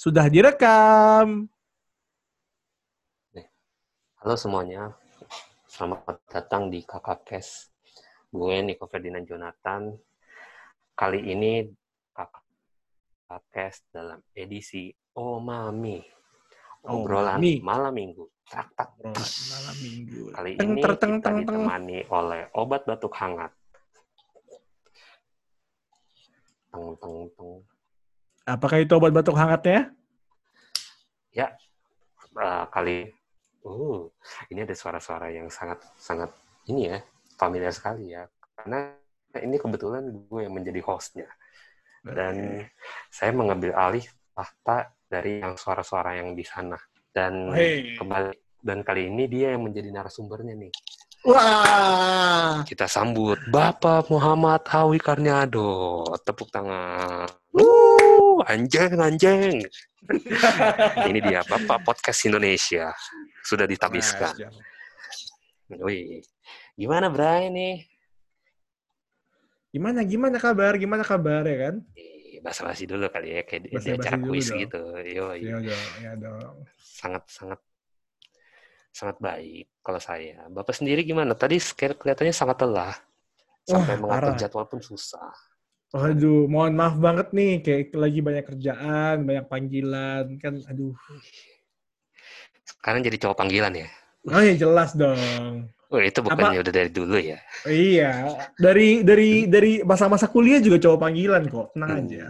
Sudah direkam. Halo semuanya, selamat datang di Kakak Kes. Gue Niko Ferdinand Jonathan. Kali ini Kakak Kes dalam edisi Oh Mami. Oh, Obrolan Mami. malam minggu. Tak. Malam minggu. Kali Teng, ini teng, kita teng, teng. ditemani oleh obat batuk hangat. Teng teng teng. Apakah itu obat batuk hangatnya? Ya, eh, kali uh ini ada suara-suara yang sangat sangat ini ya familiar sekali ya karena ini kebetulan gue yang menjadi hostnya dan saya mengambil alih tahta dari yang suara-suara yang di sana dan Hei. kembali dan kali ini dia yang menjadi narasumbernya nih Wah. kita sambut Bapak Muhammad Hawi Karniado tepuk tangan Wuh. Anjing anjing ini dia Bapak Podcast Indonesia sudah ditabiskan Wajar. Wih, gimana Bray nih? Gimana gimana kabar? Gimana kabar ya kan? Basa-basi dulu kali ya, kayak di, acara kuis dong. gitu. Yo, dong, ya dong. sangat sangat sangat baik kalau saya. Bapak sendiri gimana? Tadi kelihatannya sangat lelah. Sampai Wah, mengatur parah. jadwal pun susah. Waduh, mohon maaf banget nih, kayak lagi banyak kerjaan, banyak panggilan, kan, aduh. Sekarang jadi cowok panggilan ya. Oh ya jelas dong. Oh, itu bukannya udah dari dulu ya. Iya, dari dari dari masa-masa kuliah juga cowok panggilan kok, tenang Hmm. aja.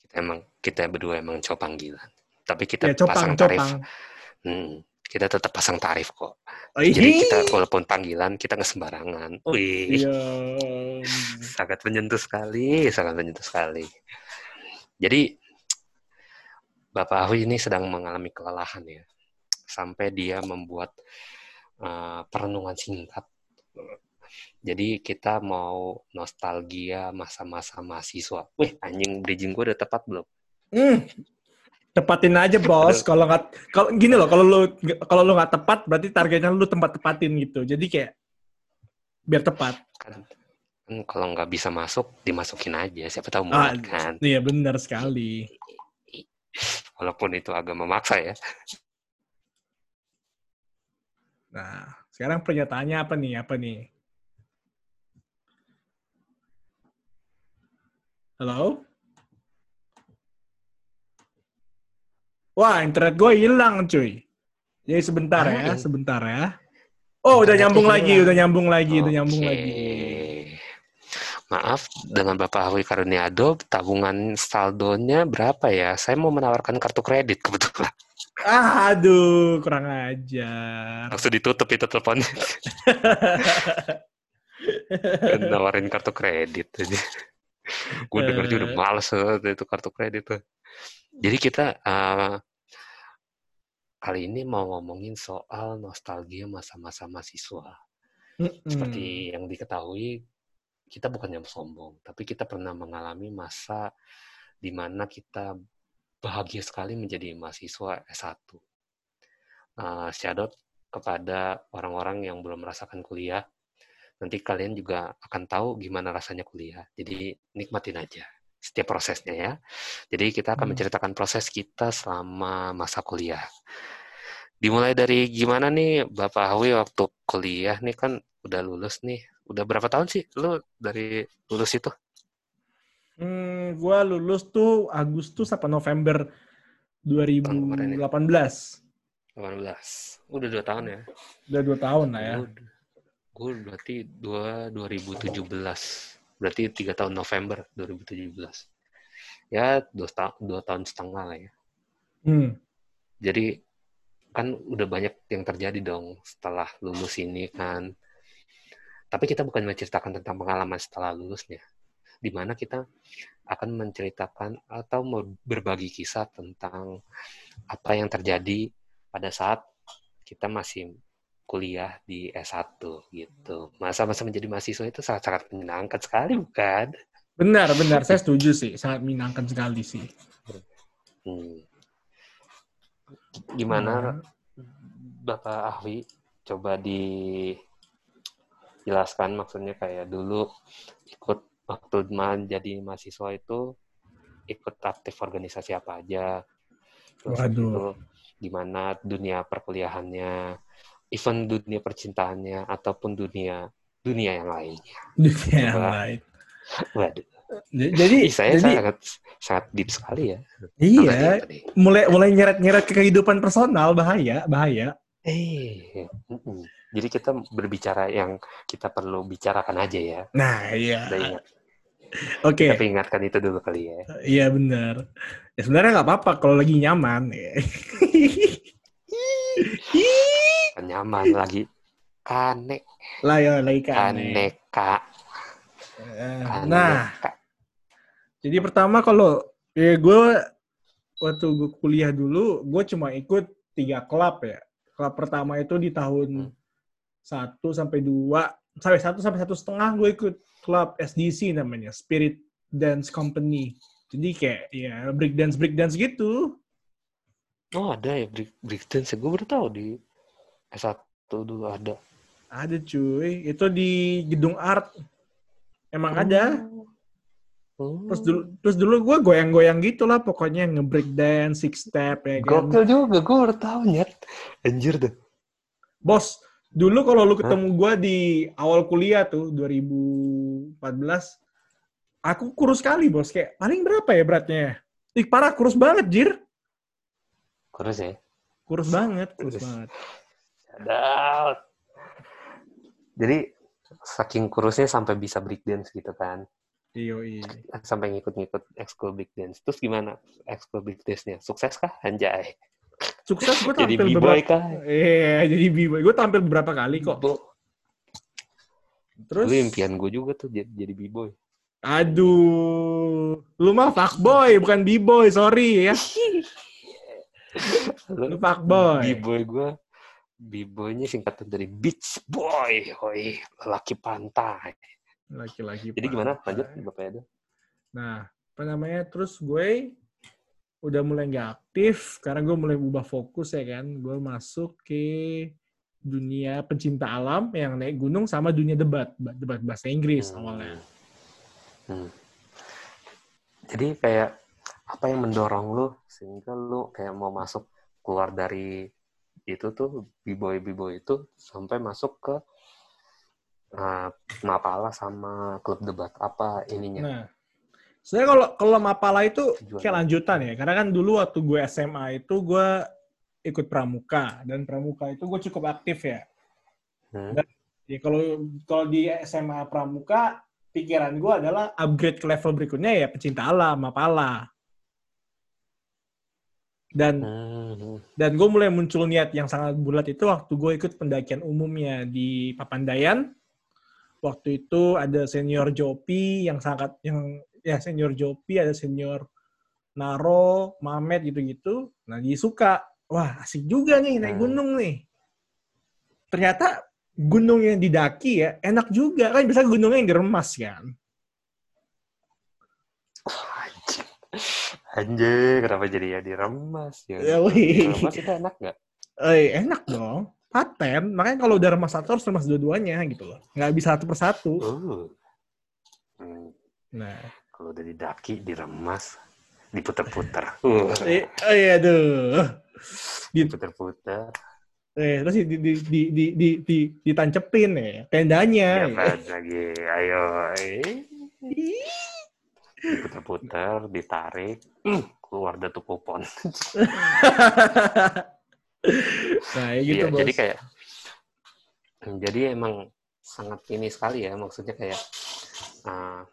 Kita emang kita berdua emang cowok panggilan. Tapi kita Ya copang, pasang tarif. copang. Hmm, kita tetap pasang tarif kok. Oh, Jadi kita walaupun panggilan kita nggak sembarangan. Wih. Iya. sangat menyentuh sekali, sangat menyentuh sekali. Jadi Bapak Awi ini sedang mengalami kelelahan ya, sampai dia membuat uh, perenungan singkat. Jadi kita mau nostalgia masa-masa mahasiswa. Wih, anjing bridging gue udah tepat belum? Hmm. Tepatin aja bos. Kalau nggak, kalau gini loh, kalau lu kalau lu nggak tepat, berarti targetnya lu tempat tepatin gitu. Jadi kayak biar tepat. Kan, kan kalau nggak bisa masuk, dimasukin aja. Siapa tahu Ah, muat kan. Iya benar sekali. Walaupun itu agak memaksa ya. Nah, sekarang pernyataannya apa nih? Apa nih? Halo? Wah, internet gue hilang, cuy. Jadi sebentar ya, sebentar ya. Oh, udah nyambung lagi, udah nyambung lagi, udah nyambung lagi. Maaf, dengan Bapak Hawi Karuniado, tabungan saldonya berapa ya? Saya mau menawarkan kartu kredit kebetulan. Ah, aduh, kurang ajar. Langsung ditutup itu teleponnya. Nawarin kartu kredit. Gue denger juga udah males banget itu kartu kredit tuh. Jadi kita eh, kali ini mau ngomongin soal nostalgia masa-masa mahasiswa. Mm-mm. Seperti yang diketahui, kita bukan yang sombong, tapi kita pernah mengalami masa di mana kita bahagia sekali menjadi mahasiswa S1. Uh, shout out kepada orang-orang yang belum merasakan kuliah. Nanti kalian juga akan tahu gimana rasanya kuliah. Jadi nikmatin aja setiap prosesnya ya. Jadi kita akan Hmm. menceritakan proses kita selama masa kuliah. Dimulai dari gimana nih Bapak Hawi waktu kuliah nih kan udah lulus nih. Udah berapa tahun sih lu dari lulus itu? Hmm, gua lulus tuh Agustus apa November kemarin 2018. ya. 18. Udah dua tahun ya? Udah dua tahun lah ya. Gue berarti dua 2017. Berarti tiga tahun November 2017. Ya dua, ta- dua tahun setengah lah ya. Hmm. Jadi kan udah banyak yang terjadi dong setelah lulus ini kan. Tapi kita bukan menceritakan tentang pengalaman setelah lulusnya. Di mana kita akan menceritakan atau berbagi kisah tentang apa yang terjadi pada saat kita masih kuliah di S1 gitu. Masa-masa menjadi mahasiswa itu sangat-sangat menyenangkan sekali bukan? Benar, benar. Saya setuju sih. Sangat menyenangkan sekali sih. Hmm. Gimana Nah, Bapak Ahwi coba dijelaskan maksudnya kayak dulu ikut waktu jadi mahasiswa itu ikut aktif organisasi apa aja. Terus Waduh. itu gimana dunia perkuliahannya, event dunia percintaannya ataupun dunia dunia yang lainnya. Dunia yang Coba. lain. Waduh, Jadi, saya jadi sangat sangat deep sekali ya. iya, tadi. mulai mulai nyeret-nyeret ke kehidupan personal bahaya, bahaya. Eh, jadi kita berbicara yang kita perlu bicarakan aja ya. Nah, iya. Ingat. Oke, Tapi ingatkan itu dulu kali ya. iya benar. Ya sebenarnya nggak apa-apa kalau lagi nyaman. Nyaman lagi. Kane, lah ya lagi kan. kaneka, Eh, kaneka. Nah, jadi pertama kalau ya gue waktu gue kuliah dulu, gue cuma ikut tiga klub ya. Klub pertama itu di tahun Hmm. satu sampai dua sampai satu sampai satu setengah gue ikut klub SDC namanya Spirit Dance Company. Jadi kayak ya break dance break dance gitu. Oh ada ya break, break dance. Gue baru tahu di S1 dulu ada. Ada cuy, itu di gedung art. Emang ada. Oh. Terus dulu terus dulu gue goyang-goyang gitu lah pokoknya nge-break dance, six step ya kan. Gokil juga, gue baru tahu nyet. Anjir deh. Bos, dulu kalau lu ketemu gue di awal kuliah tuh 2014, aku kurus sekali bos. Kayak paling berapa ya beratnya? Ih parah kurus banget jir. Kurus ya. Kurus banget, kurus Kurus. banget. Ada. Jadi saking kurusnya sampai bisa break dance gitu kan. Iyo, iya. Sampai ngikut-ngikut ekskul break dance. Terus gimana ekskul break dance-nya? Sukses kah? Anjay. Sukses gue Jadi tampil b-boy beberapa. kah? Iya, jadi b-boy. Gue tampil beberapa kali kok. Bo- Terus, Dulu impian gue juga tuh jadi, jadi b-boy. aduh, lu mah fuckboy, bukan b-boy, sorry ya. Lu fuckboy. B-boy gue, B-boy-nya singkatan dari beach boy, hoi, lelaki pantai. Laki-laki. Jadi gimana? Lanjut, Bapak Edo. Nah, apa namanya? Terus gue udah mulai nggak aktif karena gue mulai berubah fokus ya kan. Gue masuk ke dunia pencinta alam yang naik gunung sama dunia debat, debat bahasa Inggris Hmm. awalnya. Hmm. Jadi kayak apa yang mendorong lu sehingga lu kayak mau masuk keluar dari itu tuh b-boy b-boy itu sampai masuk ke uh, Mapala sama klub debat apa ininya? Nah, sebenarnya kalau kalau Mapala itu Tujuan. kayak lanjutan ya, karena kan dulu waktu gue SMA itu gue ikut pramuka dan pramuka itu gue cukup aktif ya. Hmm. Ya kalau kalau di SMA pramuka pikiran gue adalah upgrade ke level berikutnya ya pecinta alam, Mapala. Dan Hmm. dan gue mulai muncul niat yang sangat bulat itu waktu gue ikut pendakian umumnya di Papandayan. Waktu itu ada senior Jopi yang sangat yang ya senior Jopi, ada senior Naro, Mamet gitu-gitu. Nah, dia suka. Wah, asik juga nih naik Hmm. gunung nih. Ternyata gunung yang didaki ya enak juga. Kan biasanya gunungnya yang diremas kan. Anjir, kenapa jadi ya diremas ya? Ya, wih. Diremas itu enak nggak? Eh, enak dong. Paten. Makanya kalau udah remas satu harus remas dua-duanya gitu loh. Nggak bisa satu persatu. Oh. Hmm, Nah, kalau udah didaki, diremas, diputer-puter. Uh, eh, oh iya aduh. Di, diputer-puter. eh, terus di, di, di, di, di, di, di, ditancepin ya, tendanya. Dapat lagi, ayo. eh. Diputer-puter, ditarik, hmm, keluar datu popon. nah, ya gitu, bos. jadi kayak, jadi emang sangat ini sekali ya, maksudnya kayak uh,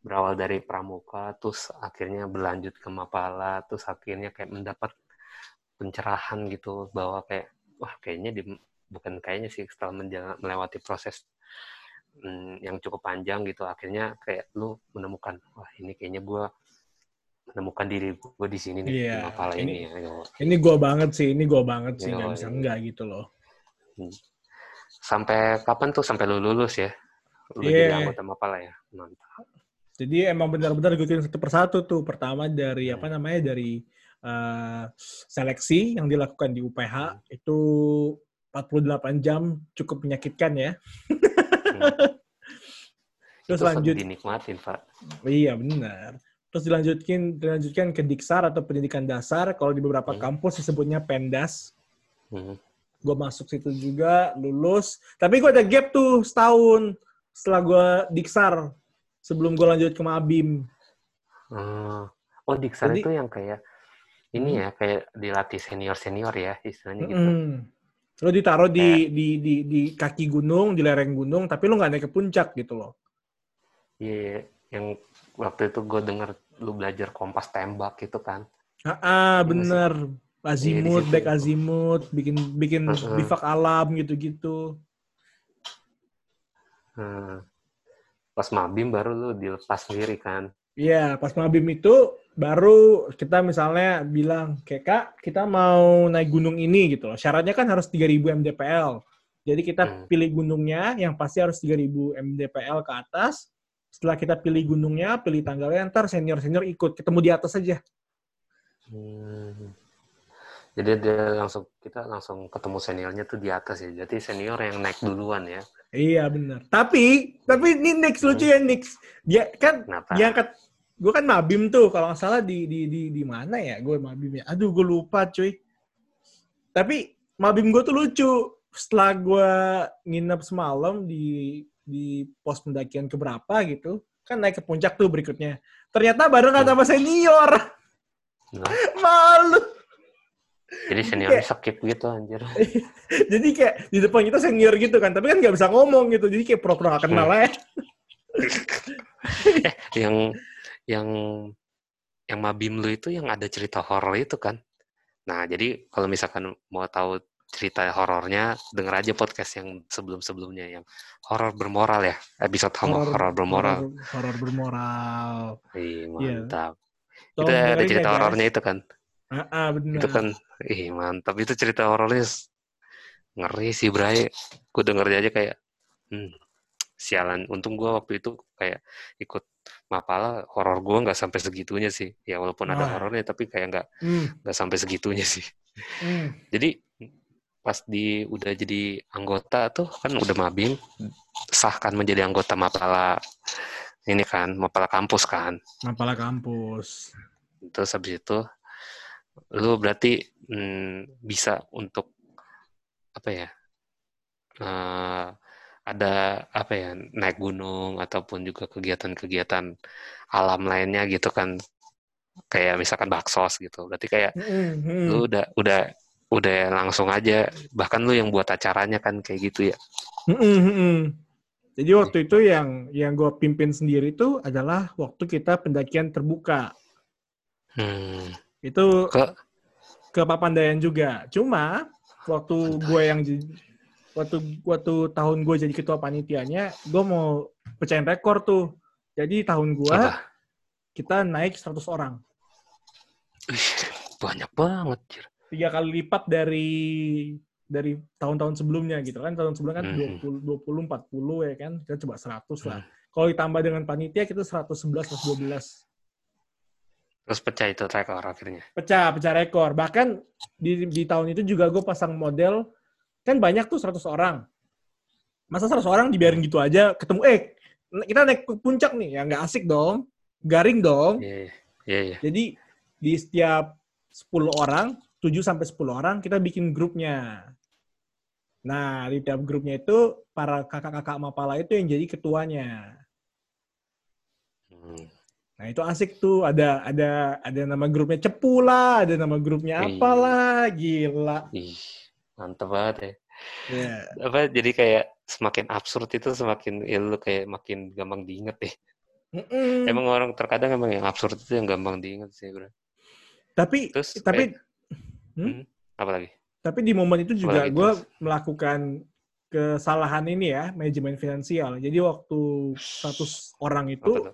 berawal dari pramuka, terus akhirnya berlanjut ke mapala, terus akhirnya kayak mendapat pencerahan gitu bahwa kayak wah kayaknya di, bukan kayaknya sih setelah melewati proses mm, yang cukup panjang gitu akhirnya kayak lu menemukan wah ini kayaknya gua menemukan diri gue di sini nih Iya, di mapala ini, ini- ya. Ini gua banget sih, ini gua banget sih, nggak bisa iya. enggak gitu loh. Sampai kapan tuh sampai lu lulus ya? Lu Iya. jadi anggota Mapala ya? Mantap. Jadi emang benar-benar ikutin satu persatu tuh. Pertama dari Hmm. apa namanya dari eh, seleksi yang dilakukan di UPH Hmm. itu 48 jam cukup menyakitkan ya. Hmm. Terus Itu lanjut. dinikmatin, Pak. Iya benar. terus dilanjutkan dilanjutkan ke Diksar atau pendidikan dasar. Kalau di beberapa Hmm. kampus disebutnya Pendas. Hmm. Gue masuk situ juga, lulus. Tapi gue ada gap tuh setahun setelah gue Diksar. Sebelum gue lanjut ke Mabim. Ah. Oh, Diksar Jadi- itu yang kayak ini Hmm. ya, kayak dilatih senior-senior ya, istilahnya gitu. Mm-mm. Lo ditaruh di, di, di, di kaki gunung, di lereng gunung, tapi lo nggak naik ke puncak gitu loh. Iya, yang waktu itu gue denger lu belajar kompas tembak gitu kan. Ah, bener. Azimut, situ. back azimut, bikin bikin Heeh. bivak alam gitu-gitu. Hmm. Pas mabim baru lu dilepas sendiri kan. Iya, pas mabim itu baru kita misalnya bilang, kayak Kak, kita mau naik gunung ini gitu loh. Syaratnya kan harus 3000 mdpl. Jadi kita Hmm. pilih gunungnya, yang pasti harus 3000 mdpl ke atas. Setelah kita pilih gunungnya, pilih tanggalnya, ntar senior-senior ikut. Ketemu di atas aja. Hmm. Jadi dia langsung kita langsung ketemu seniornya tuh di atas ya. Jadi senior yang naik duluan ya. Iya, bener. Tapi, tapi ini Nix, lucu ya Nix. Dia kan Kenapa? diangkat gue kan mabim tuh kalau nggak salah di di di di mana ya gue mabim ya? Aduh gue lupa cuy. Tapi mabim gue tuh lucu. Setelah gue nginep semalam di di pos pendakian keberapa gitu kan naik ke puncak tuh berikutnya. Ternyata barengan sama senior. Nah, malu. Jadi seniornya skip gitu anjir. jadi kayak di depan kita senior gitu kan tapi kan nggak bisa ngomong gitu. Jadi kayak pura-pura nggak kenal aja eh, yang yang yang mabim lu itu yang ada cerita horor itu kan. Nah, jadi kalau misalkan mau tahu cerita horornya, denger aja podcast yang sebelum-sebelumnya yang horor bermoral ya. Episode horor, horor bermoral. horor- bermoral Ih, Iya. mantap. Tolong Itu ada cerita ya, horornya itu kan. ah, ah, bener. Itu kan, ih mantap. Itu cerita horornya ngeri sih, Bray. Gue denger aja kayak, hmm, sialan. Untung gue waktu itu kayak ikut Mapala, horor gue nggak sampai segitunya sih. Ya walaupun ada Wah. horornya, tapi kayak nggak Hmm, nggak sampai segitunya sih. hmm. Jadi pas di udah jadi anggota tuh kan udah mabim, sahkan menjadi anggota Mapala ini kan, Mapala kampus kan. Mapala kampus. Terus habis itu lu berarti hmm, bisa untuk apa ya? eh, ada apa ya naik gunung ataupun juga kegiatan-kegiatan alam lainnya gitu kan kayak misalkan baksos gitu berarti kayak lu udah udah udah langsung aja bahkan lu yang buat acaranya kan kayak gitu ya Hmm, hmm, hmm. Jadi waktu itu yang yang gue pimpin sendiri itu adalah waktu kita pendakian terbuka. hmm. Itu ke ke Papandayan juga. Cuma waktu gue yang waktu waktu tahun gue jadi ketua panitianya, gue mau pecahin rekor tuh. Jadi tahun gue kita naik 100 orang. Banyak banget. Tiga kali lipat dari dari tahun-tahun sebelumnya gitu kan. Tahun sebelumnya kan Mhm. 20 20 40 ya kan. Kita coba 100 lah. Hmm. Kalau ditambah dengan panitia kita 111 112. terus pecah itu rekor akhirnya Pecah, pecah rekor. Bahkan di di tahun itu juga gue pasang model kan banyak tuh 100 orang. Masa 100 orang dibiarin gitu aja ketemu eh kita naik ke puncak nih ya nggak asik dong. Garing dong. iya iya iya Jadi di setiap 10 orang, 7 sampai 10 orang kita bikin grupnya. Nah, di tiap grupnya itu para kakak-kakak Mapala itu yang jadi ketuanya. Hmm. Nah, itu asik tuh. Ada ada ada nama grupnya Cepu lah, ada nama grupnya Iya. apalah, gila. ih mantep banget ya Ya. apa jadi kayak semakin absurd itu semakin ya lu kayak makin gampang diinget deh Mm-mm. emang orang terkadang emang yang absurd itu yang gampang diinget sih bro tapi terus tapi kayak- hmm? apa lagi tapi di momen itu juga gue melakukan kesalahan ini ya, manajemen finansial. Jadi waktu 100 orang itu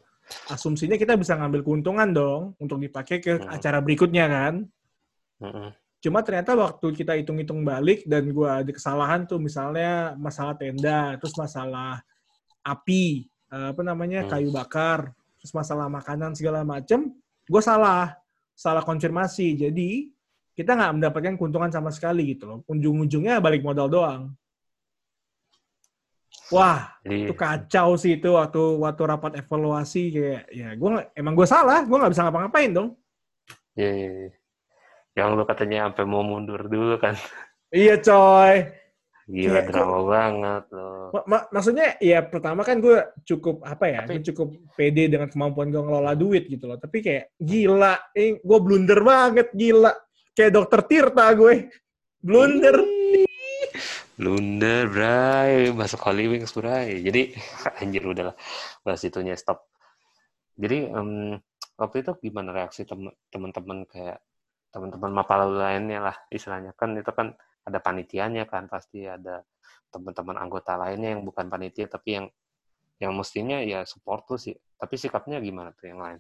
asumsinya kita bisa ngambil keuntungan dong untuk dipakai ke Hmm. acara berikutnya kan. Mm-mm. Cuma ternyata waktu kita hitung-hitung balik dan gua ada kesalahan tuh misalnya masalah tenda, terus masalah api, eh, apa namanya Hmm. kayu bakar, terus masalah makanan segala macem, gue salah, salah konfirmasi. Jadi kita nggak mendapatkan keuntungan sama sekali gitu loh. Ujung-ujungnya balik modal doang. Wah, Jadi, itu kacau sih itu waktu waktu rapat evaluasi kayak ya gue emang gue salah, gue nggak bisa ngapa-ngapain dong. ya, ya, ya. Yang lu katanya sampai mau mundur dulu kan. Iya coy. Gila Kayak drama banget loh. Ma- ma- maksudnya ya pertama kan gue cukup apa ya, Tapi- gue cukup pede dengan kemampuan gue ngelola duit gitu loh. Tapi kayak gila, eh, gue blunder banget gila. Kayak dokter Tirta gue. Blunder. Blunder, bray. Masuk Holy Wings, bray. Jadi, anjir udahlah. Bahas itunya, stop. Jadi, em, waktu itu gimana reaksi tem- teman-teman kayak teman-teman mapala lainnya lah istilahnya kan itu kan ada panitianya kan pasti ada teman-teman anggota lainnya yang bukan panitia tapi yang yang mestinya ya support tuh sih tapi sikapnya gimana tuh yang lain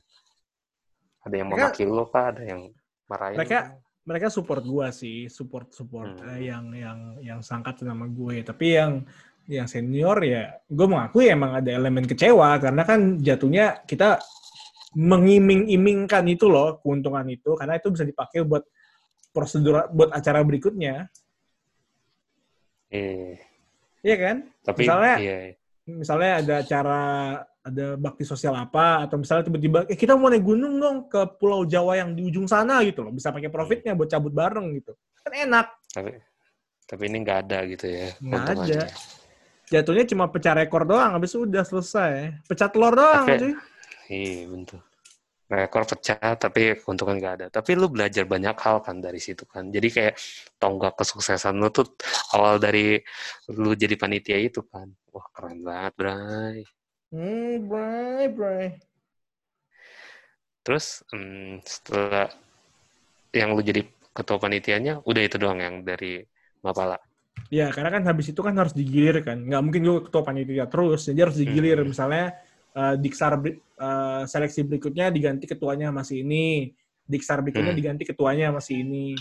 ada yang Mereka- memaki lu kah ada yang marahin Mereka- lu? Mereka support gue sih, support support Hmm. eh, yang yang yang sangkat sama gue. Tapi yang yang senior ya, gue mengakui emang ada elemen kecewa karena kan jatuhnya kita mengiming-imingkan itu loh keuntungan itu karena itu bisa dipakai buat prosedur buat acara berikutnya, eh Iya kan? tapi Misalnya- iya Misalnya ada acara ada bakti sosial apa atau misalnya tiba-tiba eh kita mau naik gunung dong ke Pulau Jawa yang di ujung sana gitu loh, bisa pakai profitnya buat cabut bareng gitu. Kan enak. tapi tapi ini nggak ada gitu ya Nggak ada. Jatuhnya cuma pecah rekor doang, habis udah selesai. Pecah telur doang Tapi- cuy. Iya betul. Rekor pecah tapi keuntungan nggak ada. Tapi lu belajar banyak hal kan dari situ kan. Jadi kayak tonggak kesuksesan lu tuh awal dari lu jadi panitia itu kan. Wah keren banget, Bray. Hmm, bray, bray. Terus hmm, setelah yang lu jadi ketua panitianya, udah itu doang yang dari Mapala. Ya, karena kan habis itu kan harus digilir kan. Nggak mungkin gue ketua panitia terus, jadi harus digilir. Hmm. Misalnya eh, diksar eh, seleksi berikutnya diganti ketuanya masih ini, diksar berikutnya Hmm. diganti ketuanya masih ini.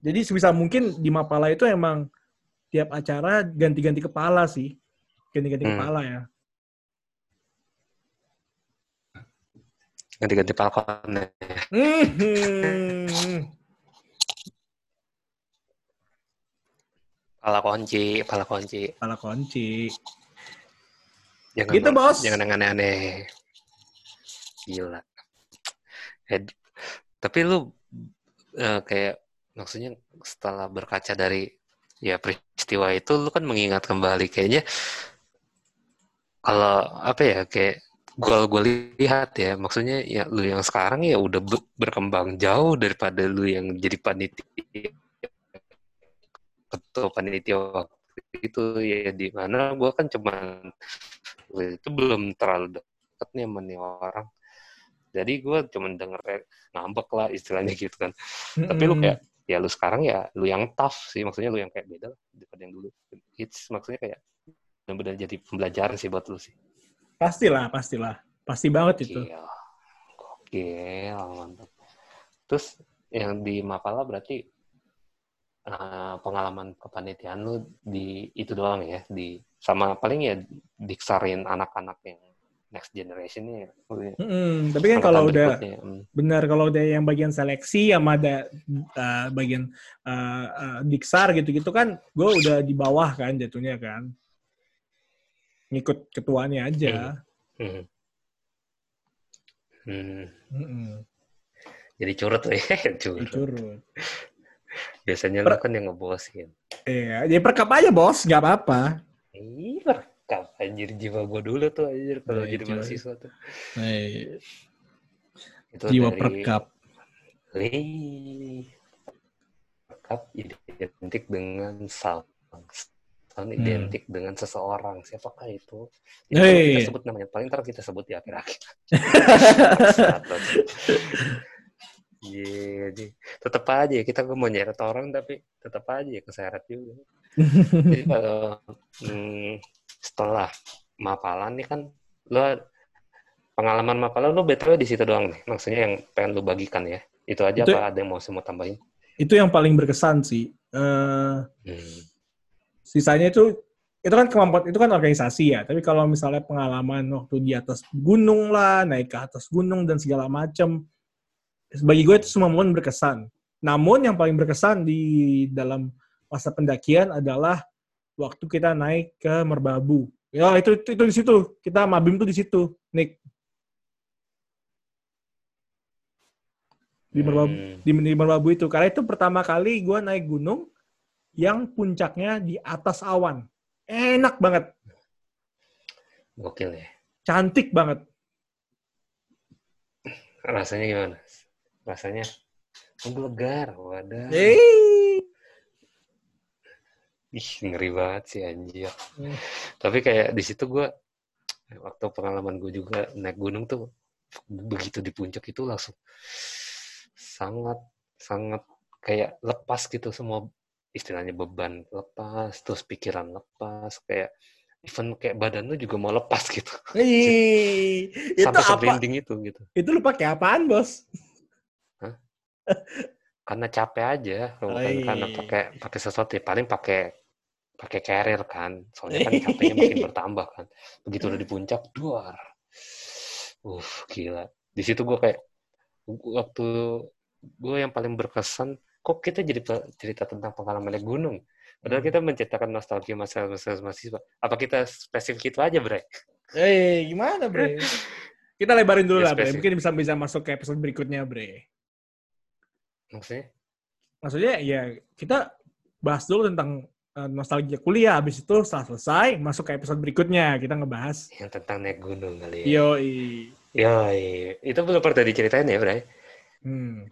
Jadi sebisa mungkin di Mapala itu emang tiap acara ganti-ganti kepala sih, ganti-ganti Hmm. kepala ya. Ganti-ganti palkon ya. Hmm. Pala kunci, pala kunci. Kepala kunci. Jangan, Gitu, Bos. Jangan yang aneh-aneh. Gila. Eh, tapi lu eh, kayak maksudnya setelah berkaca dari ya peristiwa itu lu kan mengingat kembali kayaknya kalau apa ya kayak gua gue lihat ya maksudnya ya lu yang sekarang ya udah be- berkembang jauh daripada lu yang jadi panitia ketua panitia waktu itu ya di mana gua kan cuman waktu itu belum terlalu deket nih sama nih orang jadi gue cuman denger kayak ngambek lah istilahnya gitu kan tapi lu kayak ya lu sekarang ya lu yang tough sih maksudnya lu yang kayak beda lah daripada yang dulu it's maksudnya kayak benar-benar jadi pembelajaran sih buat lu sih pastilah, pastilah. Pasti banget itu. Gokil. Gokil, mantap. Terus yang di Mapala berarti eh, pengalaman kepanitiaan lu di itu doang ya, di sama paling ya diksarin anak-anak yang next generation ya. Mm-mm. Tapi kan kalau udah. Hmm. benar kalau udah yang bagian seleksi sama ada uh, bagian uh, uh, diksar gitu-gitu kan gue udah di bawah kan jatuhnya kan ngikut ketuanya aja Hmm. Hmm. Mm-mm. Jadi curut tuh ya, curut. Curut. Biasanya Per- lu kan yang ngebosin. Iya, ya perkap aja bos, nggak apa-apa. Ih, rekap anjir jiwa gua dulu tuh anjir kalau Iya, jadi jiwa. mahasiswa tuh. Eh, Itu jiwa dari- perkap. Wih. Rekap identik dengan sound. Sound Hmm. identik dengan seseorang. Siapakah itu? Hei. Ya, kita sebut namanya. Paling ntar kita sebut di akhir-akhir. Iya, jadi tetap aja ya, kita mau nyeret orang tapi tetap aja ya keseret juga. Jadi kalau hmm, setelah mapalan nih kan lo pengalaman mapalan lo btw di situ doang nih. Maksudnya yang pengen lo bagikan ya. Itu aja Itu- apa ada yang mau semua tambahin? Itu yang paling berkesan sih. Eh, Hmm. sisanya itu itu kan kemampuan itu kan organisasi ya. Tapi kalau misalnya pengalaman waktu di atas gunung lah, naik ke atas gunung dan segala macam, bagi gue itu semua momen berkesan. Namun yang paling berkesan di dalam masa pendakian adalah waktu kita naik ke Merbabu. Ya itu itu, itu di situ. Kita mabim tuh di situ, Nick. Di Merbabu, Hmm. di, di Merbabu itu. Karena itu pertama kali gue naik gunung yang puncaknya di atas awan. Enak banget, Gokil ya. cantik banget. Rasanya gimana? Rasanya menggelegar. Wadah. Yeay. Ih, ngeri banget sih anjir. Hmm. Tapi kayak di situ gue, waktu pengalaman gue juga naik gunung tuh, begitu di puncak itu langsung sangat, sangat kayak lepas gitu semua istilahnya beban lepas, terus pikiran lepas, kayak even kayak badan lu juga mau lepas gitu. Ih, itu Sampai apa? itu gitu. Itu lu pakai apaan, Bos? Karena capek aja, Oh, bukan karena pakai pakai sesuatu ya. paling pakai pakai carrier kan. Soalnya kan capeknya makin bertambah kan. Begitu udah di puncak, duar. Uh, gila. Di situ gue kayak waktu gue yang paling berkesan, kok kita jadi cerita tentang pengalaman naik gunung. Padahal kita menceritakan nostalgia masa-masa mahasiswa. Apa kita spesifik itu aja, Bre? Eh, gimana, Bre? Kita lebarin dulu Ya, lah, Bre. Mungkin bisa bisa masuk ke episode berikutnya, Bre. Maksudnya? Maksudnya ya kita bahas dulu tentang eh, nostalgia kuliah. Habis itu setelah selesai, masuk ke episode berikutnya. Kita ngebahas. Yang tentang naik gunung kali ya. Yoi. Yoi. Itu belum pernah diceritain ya, Bre? Hmm.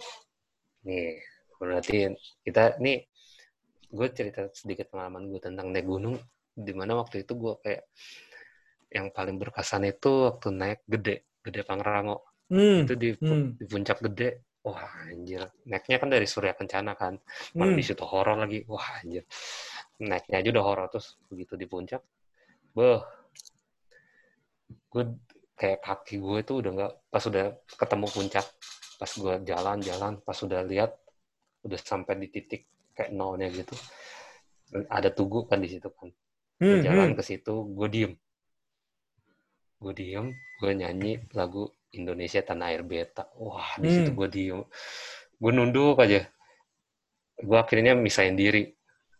Nih, berarti kita nih gue cerita sedikit pengalaman gue tentang naik gunung di mana waktu itu gue kayak yang paling berkesan itu waktu naik gede gede Pangrango Hmm. itu di, Hmm. di puncak gede wah anjir naiknya kan dari Surya Kencana kan mana Hmm. di situ horor lagi wah anjir naiknya aja udah horor terus begitu di puncak beuh gue kayak kaki gue itu udah nggak pas udah ketemu puncak pas gue jalan-jalan pas udah lihat udah sampai di titik kayak nolnya gitu ada tugu kan di situ kan Gue Hmm. jalan hmm. ke situ gue diem gue diem gue nyanyi lagu Indonesia Tanah Air Beta. Wah di situ Hmm. gue diem gue nunduk aja. Gue akhirnya misahin diri.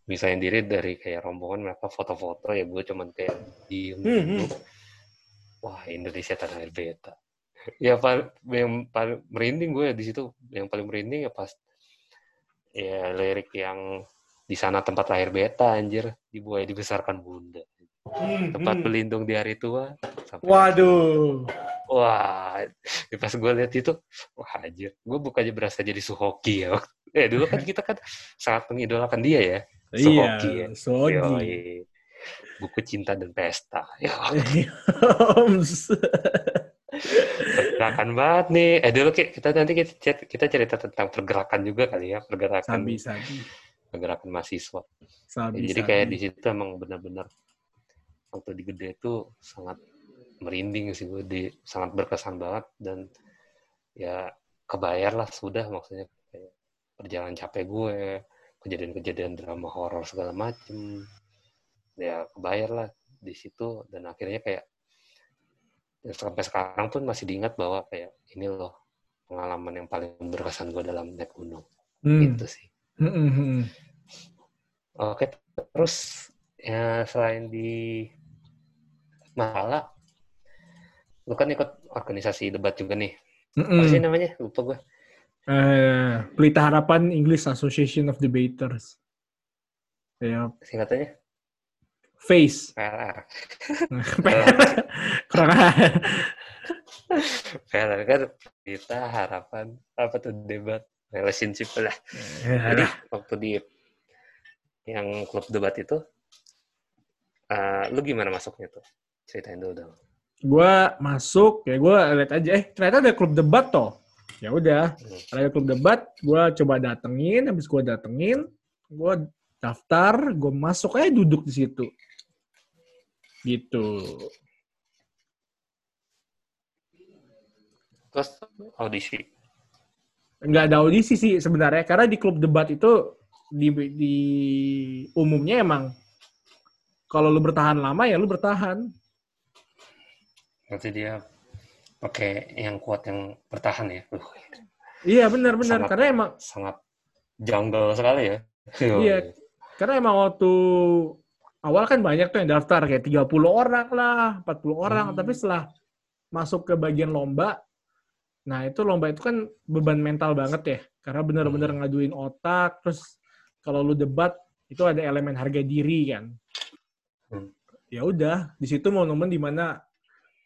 Misahin diri dari kayak rombongan mereka foto-foto ya gue cuman kayak diem Hmm, nunduk. Wah Indonesia Tanah Air Beta. Ya paling yang paling merinding gue di situ. Yang paling merinding ya pas ya lirik yang di sana tempat lahir beta anjir. Dibuai dibesarkan bunda. Hmm, tempat hmm. berlindung di hari tua Waduh. Wah pas gue lihat itu wah anjir gue bukannya berasa jadi suhoki ya eh dulu kan kita kan sangat mengidolakan dia ya Suhoki ya. Iya, Sogi. Yoi. buku cinta dan pesta ya pergerakan banget nih eh dulu Ki, kita nanti kita, kita cerita tentang pergerakan juga kali ya pergerakan sabi, sabi. pergerakan mahasiswa Sabi, Ya, jadi sabi. kayak di situ emang benar-benar waktu di gede itu sangat merinding sih gue di sangat berkesan banget dan ya kebayar lah sudah maksudnya kayak perjalanan capek gue kejadian-kejadian drama horor segala macem ya kebayar lah di situ dan akhirnya kayak ya sampai sekarang pun masih diingat bahwa kayak ini loh pengalaman yang paling berkesan gue dalam naik gunung Hmm. gitu sih Hmm, hmm, hmm. Oke, terus ya selain di Mahala, lu kan ikut organisasi debat juga nih. Hmm, Apa hmm. sih namanya? Lupa gue. Eh, Pelita Harapan English Association of Debaters. Ya, Singkatannya face. PLR. Kurang PLR kan kita harapan apa tuh debat relationship lah. Jadi Ya, waktu di yang klub debat itu, eh, lu gimana masuknya tuh? Ceritain dulu dong. Gue masuk ya gue lihat aja eh ternyata ada klub debat toh ya udah Hmm. ada klub debat gue coba datengin habis gue datengin gue daftar gue masuk aja duduk di situ gitu Terus audisi. nggak ada audisi sih sebenarnya karena di klub debat itu di, di umumnya emang kalau lu bertahan lama ya lu bertahan Berarti dia pakai yang kuat yang bertahan ya. Uh, iya benar benar Sangat- karena emang sangat jungle sekali ya. Iya. karena emang waktu awal kan banyak tuh yang daftar kayak 30 orang lah, 40 orang, hmm. tapi setelah masuk ke bagian lomba, nah itu lomba itu kan beban mental banget ya, karena benar-benar hmm. ngaduin otak, terus kalau lu debat itu ada elemen harga diri kan. Hmm. Ya udah, di situ momen di mana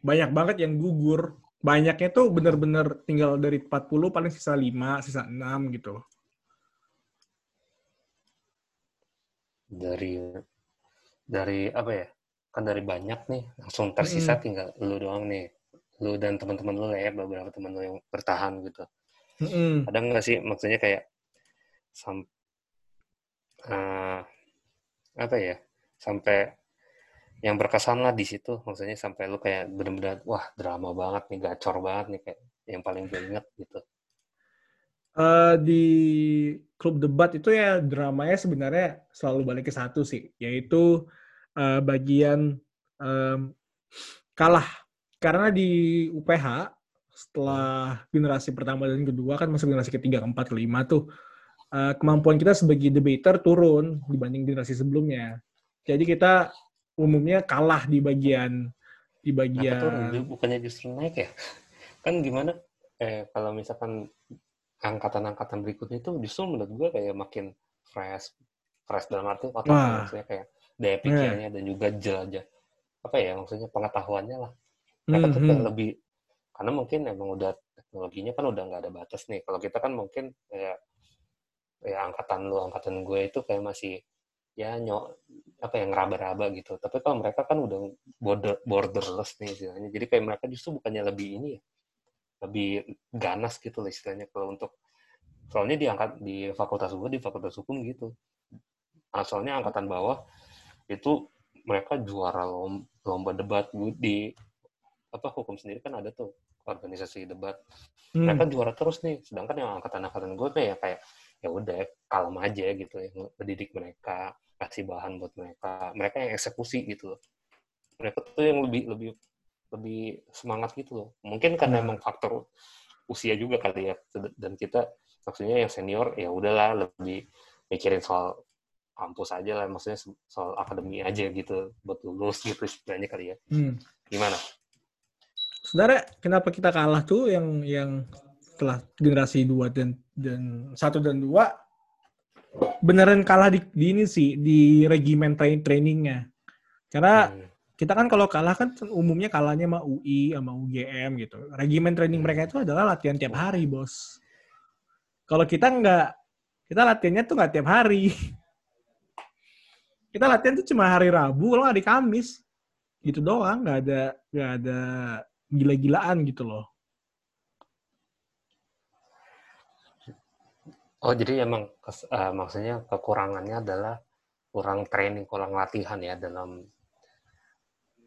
banyak banget yang gugur. Banyaknya tuh bener-bener tinggal dari 40 paling sisa 5, sisa 6 gitu. Dari dari apa ya? Kan dari banyak nih, langsung tersisa hmm. tinggal lu doang nih. Lu dan teman-teman lu ya, beberapa teman lu yang bertahan gitu. Hmm. Ada nggak sih maksudnya kayak sam uh, apa ya? Sampai yang berkesan lah di situ. Maksudnya sampai lu kayak bener-bener wah drama banget nih gacor banget nih kayak yang paling gue inget gitu. Uh, di klub debat itu ya dramanya sebenarnya selalu balik ke satu sih yaitu uh, bagian um, kalah. Karena di UPH setelah generasi pertama dan kedua kan masuk generasi ketiga keempat kelima tuh uh, kemampuan kita sebagai debater turun dibanding generasi sebelumnya. Jadi kita umumnya kalah di bagian di bagian nah, bukannya justru naik ya? Kan gimana? Eh kalau misalkan angkatan-angkatan berikutnya itu justru menurut gue kayak makin fresh fresh dalam arti otak maksudnya kayak daya pikirnya yeah. dan juga jelajah apa ya maksudnya pengetahuannya lah. Mereka mm -hmm. tuh kayak lebih karena mungkin emang udah teknologinya kan udah nggak ada batas nih. Kalau kita kan mungkin kayak ya angkatan lu angkatan gue itu kayak masih ya nyok apa yang ngeraba-raba gitu. Tapi kalau mereka kan udah border, borderless nih istilahnya. Jadi kayak mereka justru bukannya lebih ini ya, lebih ganas gitu lah istilahnya kalau untuk soalnya di angkat di fakultas gue di fakultas hukum gitu. Asalnya angkatan bawah itu mereka juara lomba, lomba debat di apa hukum sendiri kan ada tuh organisasi debat. Hmm. Mereka juara terus nih. Sedangkan yang angkatan-angkatan gue kayak kayak ya udah kalem aja gitu ya mendidik mereka kasih bahan buat mereka mereka yang eksekusi gitu loh. Mereka tuh yang lebih lebih lebih semangat gitu loh. Mungkin karena emang faktor usia juga kali ya dan kita maksudnya yang senior ya udahlah lebih mikirin soal kampus aja lah maksudnya soal akademi aja gitu buat lulus gitu istilahnya kali ya. Hmm. gimana? Sebenarnya kenapa kita kalah tuh yang yang setelah generasi 2 dan dan satu dan dua beneran kalah di, di ini sih di regimen train trainingnya. Karena hmm. kita kan kalau kalah kan umumnya kalahnya sama UI sama UGM gitu. Regimen training hmm. mereka itu adalah latihan tiap hari bos. Kalau kita nggak kita latihannya tuh nggak tiap hari. Kita latihan tuh cuma hari Rabu kalau di Kamis. Gitu doang nggak ada nggak ada gila-gilaan gitu loh Oh, jadi emang kes, uh, maksudnya kekurangannya adalah kurang training, kurang latihan ya dalam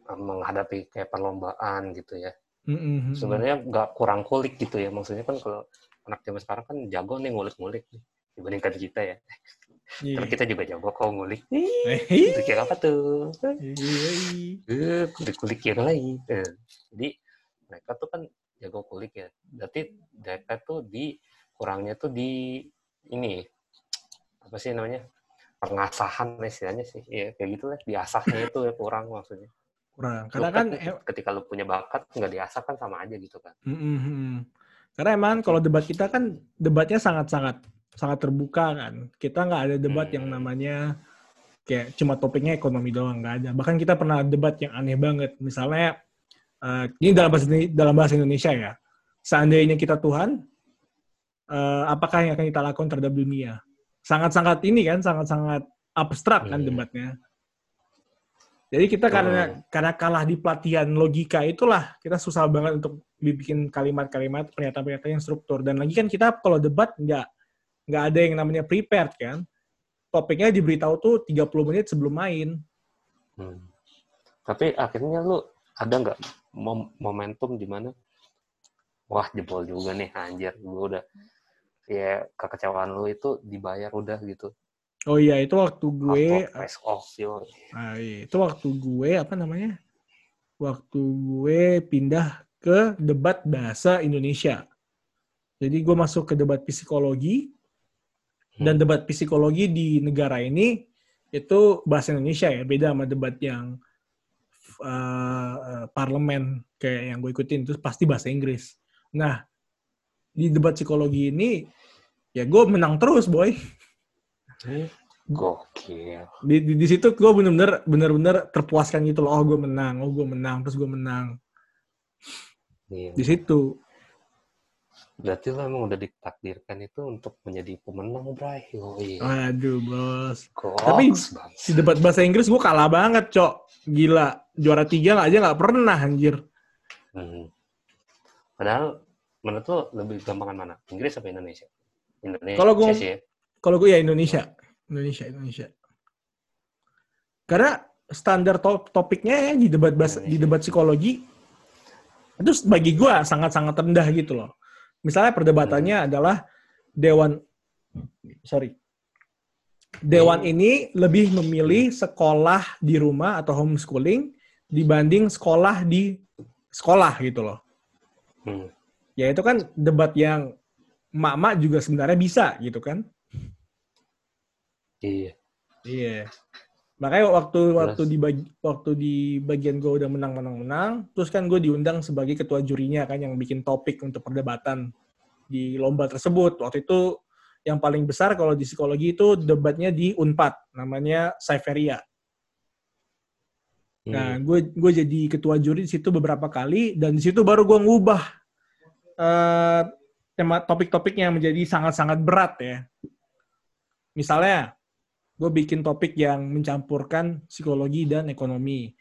uh, menghadapi kayak perlombaan gitu ya. Mm-hmm. Sebenarnya nggak kurang kulik gitu ya. Maksudnya kan kalau anak zaman sekarang kan jago nih ngulik-ngulik dibandingkan kita ya. Yeah. Tapi kita juga jago kok ngulik. Ngulik yang apa tuh? Eh, kulik-kulik yang lain. Eh, jadi mereka tuh kan jago kulik ya. Berarti mereka tuh di kurangnya tuh di ini apa sih namanya pengasahan istilahnya sih. Ya kayak gitu lah diasahnya itu ya kurang maksudnya. Kurang. Karena kan, kan ketika lu punya bakat nggak diasah kan sama aja gitu kan. Mm-hmm. karena emang kalau debat kita kan debatnya sangat sangat sangat terbuka kan. Kita nggak ada debat hmm. yang namanya kayak cuma topiknya ekonomi doang nggak ada. Bahkan kita pernah debat yang aneh banget. Misalnya uh, ini dalam bahasa dalam bahasa Indonesia ya. Seandainya kita Tuhan uh, apakah yang akan kita lakukan terhadap dunia. Sangat-sangat ini kan, sangat-sangat abstrak kan hmm. debatnya. Jadi kita karena oh. karena kalah di pelatihan logika itulah kita susah banget untuk bikin kalimat-kalimat pernyataan-pernyataan yang struktur. Dan lagi kan kita kalau debat nggak nggak ada yang namanya prepared kan. Topiknya diberitahu tuh 30 menit sebelum main. Hmm. Tapi akhirnya lu ada nggak mom momentum di mana wah jebol juga nih anjir gue udah ya kekecewaan lu itu dibayar udah gitu. Oh iya, itu waktu gue face off yo. Nah, iya. itu waktu gue apa namanya? Waktu gue pindah ke debat bahasa Indonesia. Jadi gue masuk ke debat psikologi dan hmm. debat psikologi di negara ini itu bahasa Indonesia ya, beda sama debat yang uh, parlemen kayak yang gue ikutin itu pasti bahasa Inggris. Nah, di debat psikologi ini ya gue menang terus, boy. Gokil. Di, di, di situ gue bener-bener bener-bener terpuaskan gitu loh. Oh gue menang, oh gue menang, terus gue menang. Iya. Di situ. Berarti lo emang udah ditakdirkan itu untuk menjadi pemenang, Bray. Oh, iya. Aduh, bos. Goks, Tapi di debat bahasa Inggris gue kalah banget, Cok. Gila. Juara tiga aja nggak pernah, anjir. Hmm. Padahal, menurut lo lebih gampangan mana? Inggris apa Indonesia? Indonesia. Kalau gue, kalau gue ya Indonesia. Indonesia, Indonesia. Karena standar top, topiknya ya di debat bahasa, di debat psikologi itu bagi gue sangat-sangat rendah gitu loh Misalnya perdebatannya hmm. adalah dewan sorry. Dewan hmm. ini lebih memilih sekolah di rumah atau homeschooling dibanding sekolah di sekolah gitu loh. Hmm. Ya itu kan debat yang mak-mak juga sebenarnya bisa gitu kan. Iya. Iya. Makanya waktu Terus. waktu di bagi, waktu di bagian gue udah menang menang menang, terus kan gue diundang sebagai ketua jurinya kan yang bikin topik untuk perdebatan di lomba tersebut. Waktu itu yang paling besar kalau di psikologi itu debatnya di Unpad, namanya. Hmm. Nah, gue gue jadi ketua juri di situ beberapa kali dan di situ baru gue ngubah uh, tema topik-topiknya menjadi sangat-sangat berat ya. Misalnya, gue bikin topik yang mencampurkan psikologi dan ekonomi.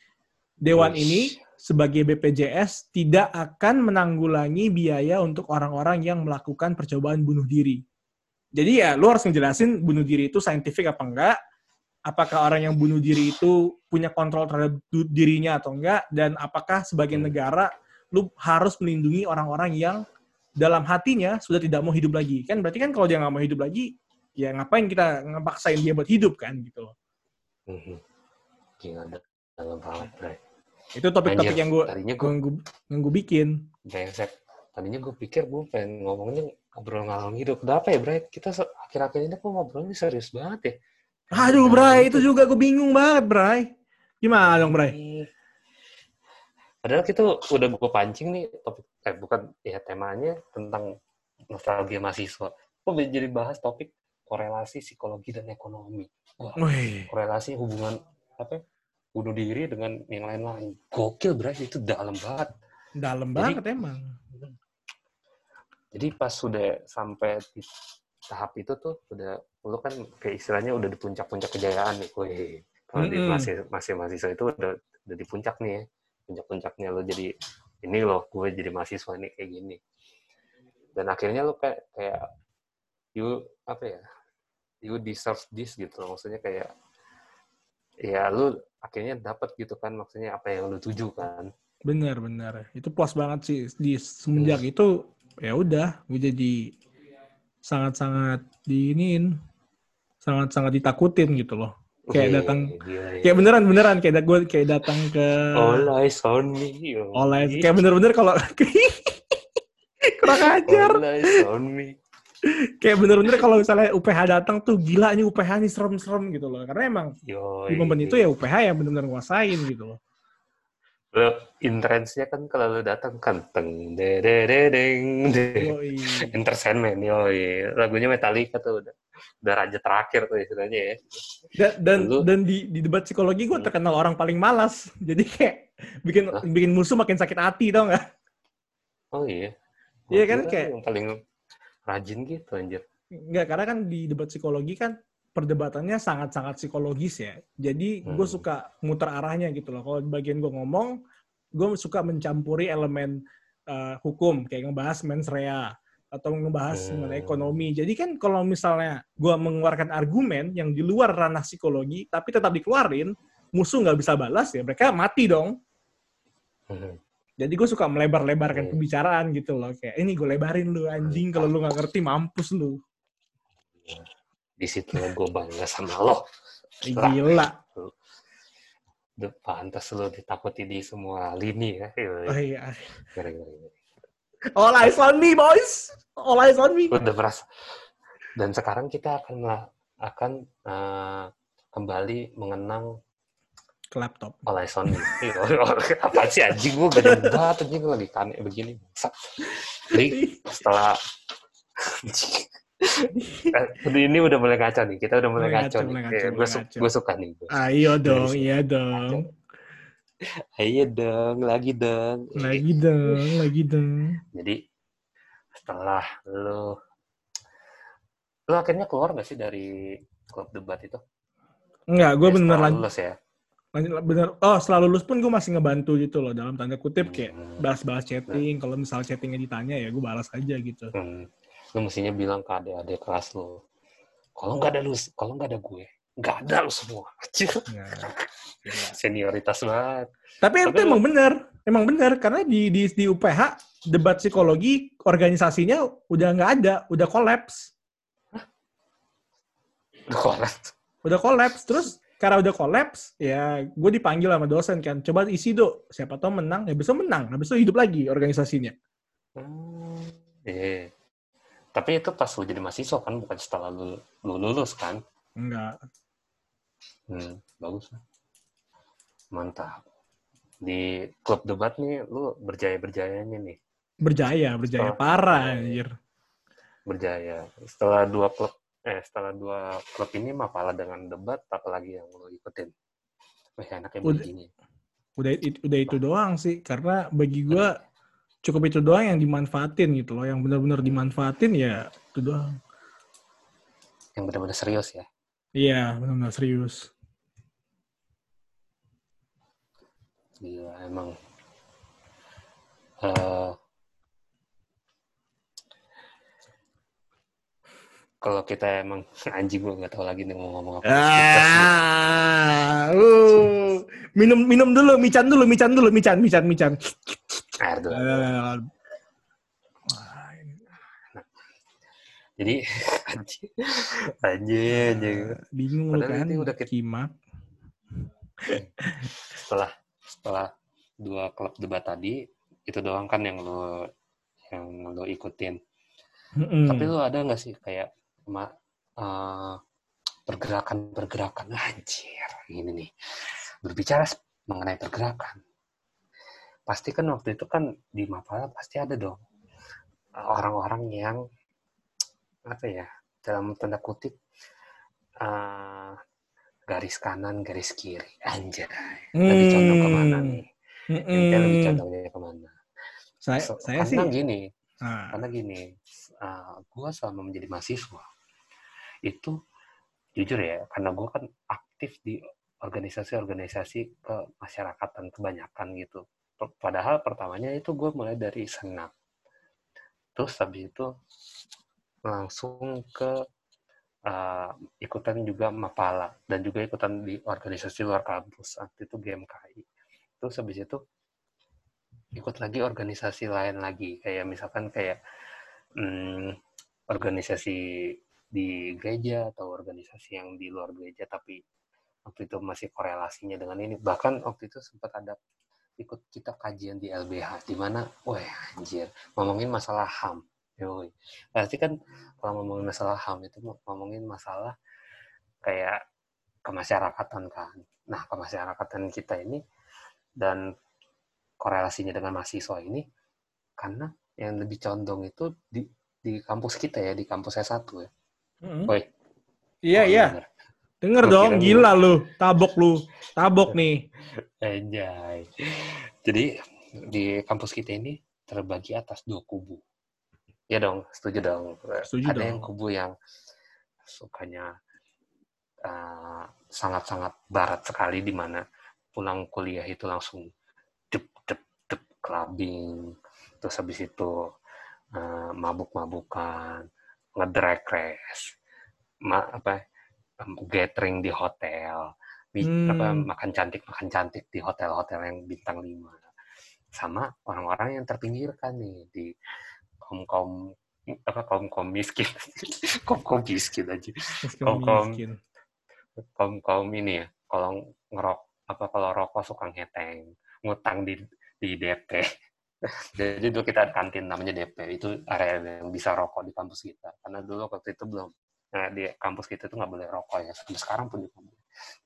Dewan Uish. ini sebagai BPJS tidak akan menanggulangi biaya untuk orang-orang yang melakukan percobaan bunuh diri. Jadi ya lu harus ngejelasin bunuh diri itu saintifik apa enggak, apakah orang yang bunuh diri itu punya kontrol terhadap dirinya atau enggak, dan apakah sebagai hmm. negara lu harus melindungi orang-orang yang dalam hatinya sudah tidak mau hidup lagi. Kan berarti kan kalau dia nggak mau hidup lagi, ya ngapain kita ngepaksain dia buat hidup kan gitu loh. Hmm. Gila, dalam banget, Bray. Itu topik-topik yang gue yang gue yang gue bikin. Brengsek. Tadinya gue pikir gue pengen ngomongnya ngobrol ngalor hidup. Udah apa ya, Bray? Kita akhir-akhir ini kok ngobrolnya serius banget ya. Aduh, Bray, itu juga gue bingung banget, Bray. Gimana dong, Bray? Padahal kita udah gue pancing nih topik eh bukan ya temanya tentang nostalgia mahasiswa. Kok jadi bahas topik korelasi psikologi dan ekonomi. Wah, korelasi hubungan apa? Ya, bunuh diri dengan yang lain-lain. Gokil, Bray. Itu dalam banget. Dalam banget jadi, emang. Jadi pas sudah sampai di tahap itu tuh udah lu kan kayak istilahnya udah di puncak-puncak kejayaan nih. Wih, kalau mm -hmm. di masih masih mahasiswa itu udah udah di puncak nih ya. Puncak-puncaknya lo jadi ini loh gue jadi mahasiswa ini kayak gini. Dan akhirnya lo kayak kayak you apa ya? You deserve this gitu loh. Maksudnya kayak ya lu akhirnya dapat gitu kan maksudnya apa yang lu tuju kan bener bener itu puas banget sih di semenjak hmm. itu ya udah gue jadi sangat sangat diinin sangat sangat ditakutin gitu loh kayak okay, datang gila, ya. kayak beneran beneran kayak gue kayak datang ke all eyes on me all eyes kayak bener-bener kalau kurang ajar all eyes on me kayak bener-bener kalau misalnya UPH datang tuh gila ini UPH nih serem-serem gitu loh. Karena emang Yoi. di momen itu ya UPH yang bener-bener nguasain gitu loh. Lo intensnya kan kalau lo datang kan teng de de de deng de. Entertainment yoi. Lagunya Metallica tuh udah udah raja terakhir tuh istilahnya ya. Dan dan, Lalu, dan di, di debat psikologi gue hmm. terkenal orang paling malas. Jadi kayak bikin Hah? bikin musuh makin sakit hati tau nggak? Oh iya. Iya kan kayak yang paling rajin gitu anjir. Enggak, karena kan di debat psikologi kan perdebatannya sangat-sangat psikologis ya. Jadi hmm. gue suka muter arahnya gitu loh. Kalau bagian gue ngomong, gue suka mencampuri elemen uh, hukum, kayak ngebahas mens rea, atau ngebahas hmm. mengenai ekonomi. Jadi kan kalau misalnya gue mengeluarkan argumen yang di luar ranah psikologi, tapi tetap dikeluarin, musuh nggak bisa balas ya, mereka mati dong. Hmm. Jadi gue suka melebar-lebarkan hmm. pembicaraan gitu loh. Kayak ini gue lebarin lu anjing kalau lu nggak ngerti mampus lu. Di situ gue bangga sama lo. Gila. Udah pantas lo ditakuti di semua lini ya. Oh iya. All eyes on me, boys. All eyes on me. Udah merasa. Dan sekarang kita akan akan uh, kembali mengenang ke laptop. oleh Sony. Apa sih anjing gue gede banget anjing gue lagi kane begini. Jadi setelah ini udah mulai ngaco nih. Kita udah mulai, ngaco, nih. gue, su gue suka nih. Gue. Ayo dong, iya dong. Ayo dong, lagi dong. Lagi dong, lagi dong. Jadi setelah lo lo akhirnya keluar gak sih dari klub debat itu? Enggak, gue ya, bener lanjut. Lulus ya? Bener, oh setelah lulus pun gue masih ngebantu gitu loh, dalam tanda kutip kayak hmm. balas-balas chatting, kalau misal chattingnya ditanya ya gue balas aja gitu. Hmm lu mestinya bilang ke adik-adik kelas lu kalau nggak ada lu kalau nggak ada gue nggak ada lu semua. Nah, senioritas banget. Tapi, tapi itu emang benar emang benar karena di, di di UPH debat psikologi organisasinya udah nggak ada udah kolaps. Udah kolaps? Udah kolaps terus karena udah kolaps ya gue dipanggil sama dosen kan coba isi do siapa tau menang ya besok menang habis itu hidup lagi organisasinya. Hmm, eh tapi itu pas lu jadi mahasiswa kan, bukan setelah lu, lu lulus kan? Enggak. Hmm, bagus. Mantap. Di klub debat nih, lu berjaya-berjayanya nih. Berjaya, berjaya setelah, parah, anjir. Berjaya. Setelah dua klub, eh setelah dua klub ini mapalah dengan debat, apalagi yang lu ikutin? Wah, enaknya begini. Udah, udah itu doang sih, karena bagi gua hmm cukup itu doang yang dimanfaatin gitu loh. Yang benar-benar dimanfaatin ya itu doang. Yang benar-benar serius ya? Iya, benar-benar serius. Iya, emang. Uh, kalau kita emang anjing gue nggak tahu lagi nih mau ngomong apa. Ah, uh, minum minum dulu, mican dulu, mican dulu, mican, mican, mican. Dulu. Uh, jadi anjing, anjing, anjing. Bingung lu kan? Udah kimak. setelah setelah dua klub debat tadi itu doang kan yang lo yang lo ikutin. Mm -hmm. Tapi lo ada nggak sih kayak ma, uh, pergerakan-pergerakan anjir ini nih berbicara mengenai pergerakan pasti kan waktu itu kan di Mapala pasti ada dong orang-orang yang apa ya dalam tanda kutip uh, garis kanan garis kiri anjay hmm. lebih condong ke mana nih hmm. lebih condongnya ke mana saya, so, saya karena sih gini ah. karena gini uh, ah, gue selama menjadi mahasiswa itu jujur ya karena gue kan aktif di organisasi-organisasi ke masyarakatan kebanyakan gitu padahal pertamanya itu gue mulai dari senat terus habis itu langsung ke uh, ikutan juga mapala dan juga ikutan di organisasi luar kampus waktu itu GMKI terus habis itu ikut lagi organisasi lain lagi kayak misalkan kayak hmm, organisasi di gereja atau organisasi yang di luar gereja tapi waktu itu masih korelasinya dengan ini. Bahkan waktu itu sempat ada ikut kita kajian di LBH di mana wah anjir ngomongin masalah HAM Yoi. Berarti kan kalau ngomongin masalah HAM itu ngomongin masalah kayak kemasyarakatan kan. Nah, kemasyarakatan kita ini dan korelasinya dengan mahasiswa ini karena yang lebih condong itu di di kampus kita ya, di kampus S1 ya. Mm-hmm. Woi. Iya, oh, iya. Denger, denger dong, gila lu. Tabok lu. Tabok nih. Anjay. Jadi di kampus kita ini terbagi atas dua kubu. Ya dong, setuju dong. Setuju Ada dong. yang kubu yang sukanya sangat sangat-sangat barat sekali di mana pulang kuliah itu langsung dep dep dep clubbing terus habis itu uh, mabuk-mabukan ngedrag race, ma apa gathering di hotel, hmm. apa makan cantik makan cantik di hotel-hotel yang bintang lima, sama orang-orang yang terpinggirkan nih di kaum kaum apa kaum kaum miskin, kaum kaum miskin aja, kaum kaum kaum kaum ini ya, kalau ngerok apa kalau rokok suka ngeteng, ngutang di di DP jadi dulu kita ada kantin namanya DP itu area yang bisa rokok di kampus kita. Karena dulu waktu itu belum nah, di kampus kita itu nggak boleh rokok ya sampai sekarang pun juga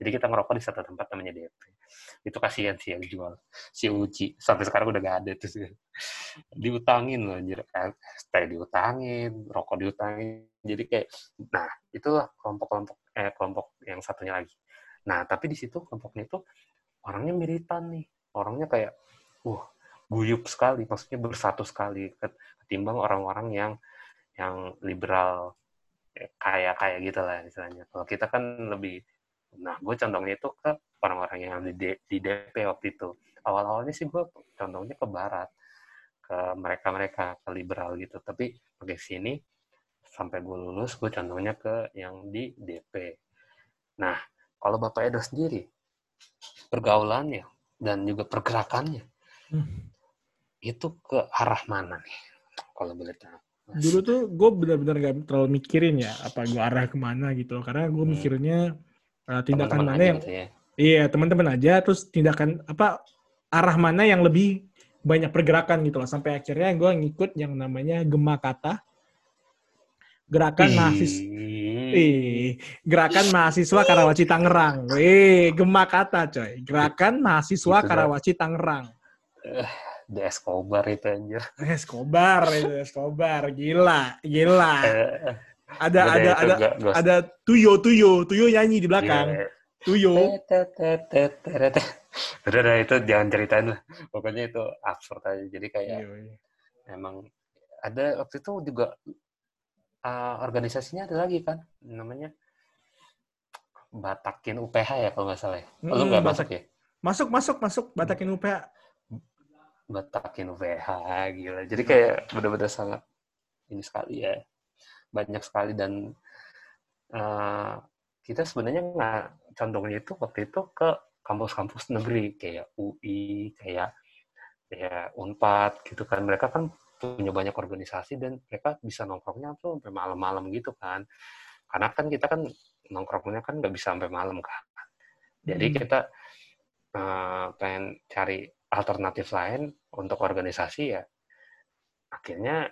Jadi kita ngerokok di satu tempat namanya DP. Itu kasihan sih yang jual. Si Uci. Sampai sekarang udah gak ada tuh. Diutangin loh anjir. Eh, teh diutangin, rokok diutangin. Jadi kayak, nah itulah kelompok-kelompok, eh kelompok yang satunya lagi. Nah, tapi di situ kelompoknya itu orangnya miritan nih. Orangnya kayak, uh, guyup sekali. Maksudnya bersatu sekali. Ketimbang orang-orang yang yang liberal kayak kayak gitu lah istilahnya. Kalau kita kan lebih, nah gue condongnya itu ke orang-orang yang di, di DP waktu itu. Awal-awalnya sih gue condongnya ke barat, ke mereka-mereka, ke liberal gitu. Tapi oke sini, sampai gue lulus, gue condongnya ke yang di DP. Nah, kalau Bapak Edo sendiri, pergaulannya dan juga pergerakannya, hmm. itu ke arah mana nih? Kalau boleh tahu dulu tuh gue benar-benar gak terlalu mikirin ya apa gue arah ke mana gitu karena gue hmm. mikirnya uh, tindakan teman -teman mana yang gitu ya? iya teman-teman aja terus tindakan apa arah mana yang lebih banyak pergerakan gitu loh sampai akhirnya gue ngikut yang namanya Gema Kata gerakan mahasiswa Ih, gerakan mahasiswa Karawaci Tangerang. Eh, Gema Kata coy. Gerakan mahasiswa Karawaci Tangerang. The Escobar itu anjir. Escobar itu Escobar, gila, gila. Eh, ada ada ada gak, ada Tuyo Tuyo Tuyo nyanyi di belakang. Yeah. Tuyo. Udah, udah itu jangan ceritain lah. Pokoknya itu absurd aja. Jadi kayak iya, iya. emang ada waktu itu juga uh, organisasinya ada lagi kan namanya Batakin UPH ya kalau nggak salah ya. Hmm, lu nggak masuk ya? Masuk masuk masuk Batakin UPH batakin VH gila. Jadi kayak benar-benar sangat ini sekali ya. Banyak sekali dan uh, kita sebenarnya nggak condongnya itu waktu itu ke kampus-kampus negeri kayak UI kayak ya Unpad gitu kan. Mereka kan punya banyak organisasi dan mereka bisa nongkrongnya tuh sampai malam-malam gitu kan. Karena kan kita kan nongkrongnya kan nggak bisa sampai malam kan. Jadi hmm. kita uh, pengen cari alternatif lain untuk organisasi ya akhirnya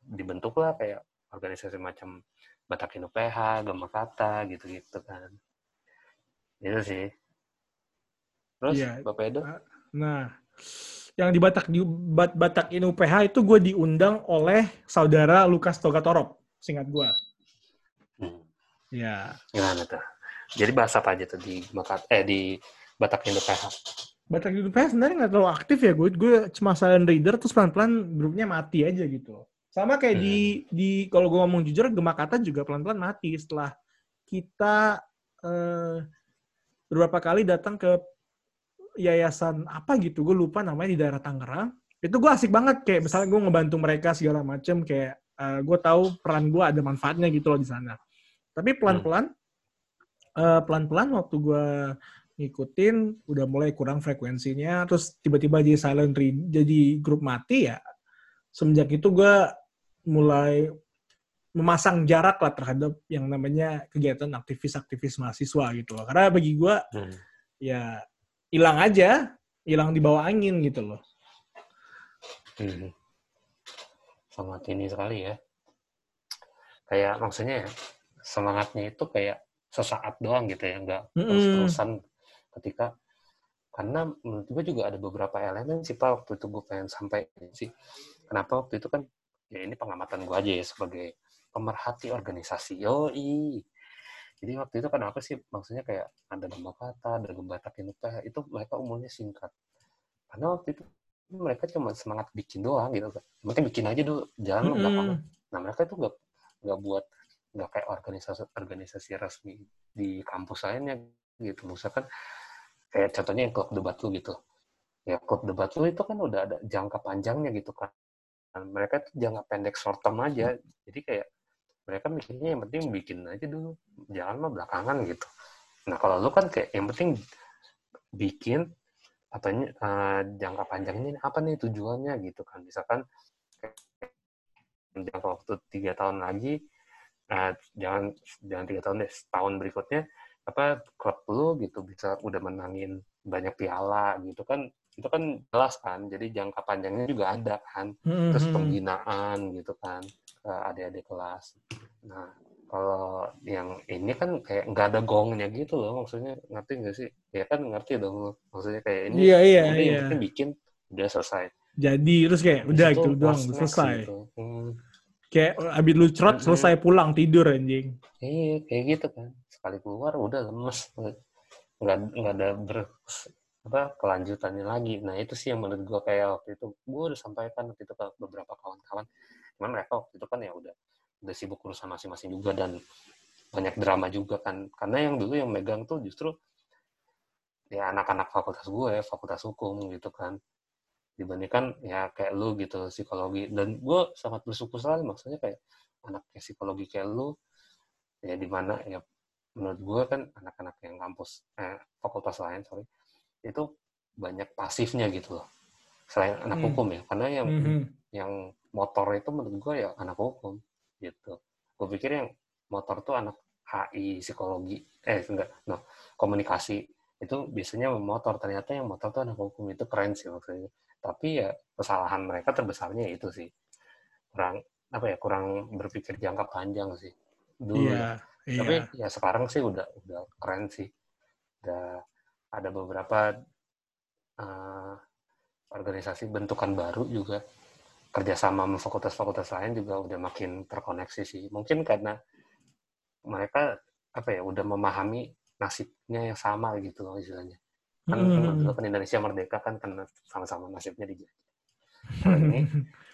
dibentuklah kayak organisasi macam Batakin UPH, Gama Kata gitu-gitu kan. Itu sih. Terus ya, Bapak Edo? Nah, yang di Batak di Bat, Batakin UPH itu gue diundang oleh saudara Lukas Togatorop, singkat gue. Hmm. Ya. Gimana tuh? Jadi bahasa apa aja tuh di Makat eh di Batakin UPH? Batak di UPH sebenarnya nggak terlalu aktif ya gue. Gue cuma silent reader terus pelan-pelan grupnya mati aja gitu. Sama kayak hmm. di di kalau gue ngomong jujur Gemakata juga pelan-pelan mati setelah kita eh, beberapa kali datang ke yayasan apa gitu. Gue lupa namanya di daerah Tangerang. Itu gue asik banget kayak misalnya gue ngebantu mereka segala macem kayak uh, gue tahu peran gue ada manfaatnya gitu loh di sana. Tapi pelan-pelan hmm. uh, pelan-pelan waktu gue ngikutin udah mulai kurang frekuensinya terus tiba-tiba jadi silent read jadi grup mati ya semenjak itu gue mulai memasang jarak lah terhadap yang namanya kegiatan aktivis-aktivis mahasiswa gitu loh karena bagi gue hmm. ya hilang aja hilang di bawah angin gitu loh hmm. sangat ini sekali ya kayak maksudnya ya, semangatnya itu kayak sesaat doang gitu ya nggak mm -hmm. terus-terusan ketika karena menurut gue juga ada beberapa elemen sih pak waktu itu gue pengen sampai sih. Kenapa waktu itu kan ya ini pengamatan gue aja ya sebagai pemerhati organisasi. Yoi. Jadi waktu itu kenapa sih maksudnya kayak ada nama kata ada gembata UPH itu mereka umurnya singkat. Karena waktu itu mereka cuma semangat bikin doang gitu kan mereka bikin aja dulu jangan mm -hmm. nah mereka itu gak nggak buat nggak kayak organisasi organisasi resmi di kampus lainnya gitu. Misalkan kayak contohnya yang klub debat lu gitu. Ya klub debat lu itu kan udah ada jangka panjangnya gitu kan. Dan mereka tuh jangka pendek short term aja. Jadi kayak mereka mikirnya yang penting bikin aja dulu. Jangan mah belakangan gitu. Nah kalau lu kan kayak yang penting bikin atau uh, jangka panjangnya apa nih tujuannya gitu kan. Misalkan jangka waktu tiga tahun lagi uh, jangan jangan tiga tahun deh setahun berikutnya apa klub lu gitu bisa udah menangin banyak piala gitu kan itu kan jelas kan jadi jangka panjangnya juga ada kan mm-hmm. terus pembinaan gitu kan ke adik-adik kelas. Nah kalau yang ini kan kayak nggak ada gongnya gitu loh maksudnya ngerti nggak sih? Ya kan ngerti dong maksudnya kayak ini iya iya udah iya. bikin udah selesai. Jadi terus kayak udah itu gitu doang selesai. gitu. Hmm, kayak abis lu cerot selesai pulang tidur anjing. Iya kayak gitu kan sekali keluar udah lemes. Nggak nggak ada ber apa kelanjutannya lagi. Nah itu sih yang menurut gua kayak waktu itu. Gua udah sampaikan waktu itu ke beberapa kawan-kawan. Cuman mereka waktu itu kan ya udah udah sibuk urusan masing-masing juga dan banyak drama juga kan. Karena yang dulu yang megang tuh justru ya anak-anak fakultas gue fakultas hukum gitu kan. Dibandingkan ya kayak lu gitu psikologi. Dan gue sangat bersyukur sekali maksudnya kayak anak psikologi kayak lu ya di mana ya menurut gue kan anak-anak yang kampus eh, fakultas lain sorry itu banyak pasifnya gitu loh. Selain anak Hmm. hukum ya karena yang Mhm. yang motor itu menurut gue ya anak hukum gitu. Gue pikir yang motor tuh anak HI psikologi eh enggak no komunikasi itu biasanya motor. Ternyata yang motor tuh anak hukum itu keren sih maksudnya. Tapi ya kesalahan mereka terbesarnya itu sih. Kurang apa ya kurang berpikir jangka panjang sih dulu. Ya. iya tapi iya. ya sekarang sih udah udah keren sih. Udah ada beberapa eh, organisasi bentukan baru juga. Kerjasama sama fakultas-fakultas lain juga udah makin terkoneksi sih. Mungkin karena mereka apa ya udah memahami nasibnya yang sama gitu loh istilahnya. Kan dulu kan Indonesia merdeka kan karena sama-sama nasibnya dijajah kalau ini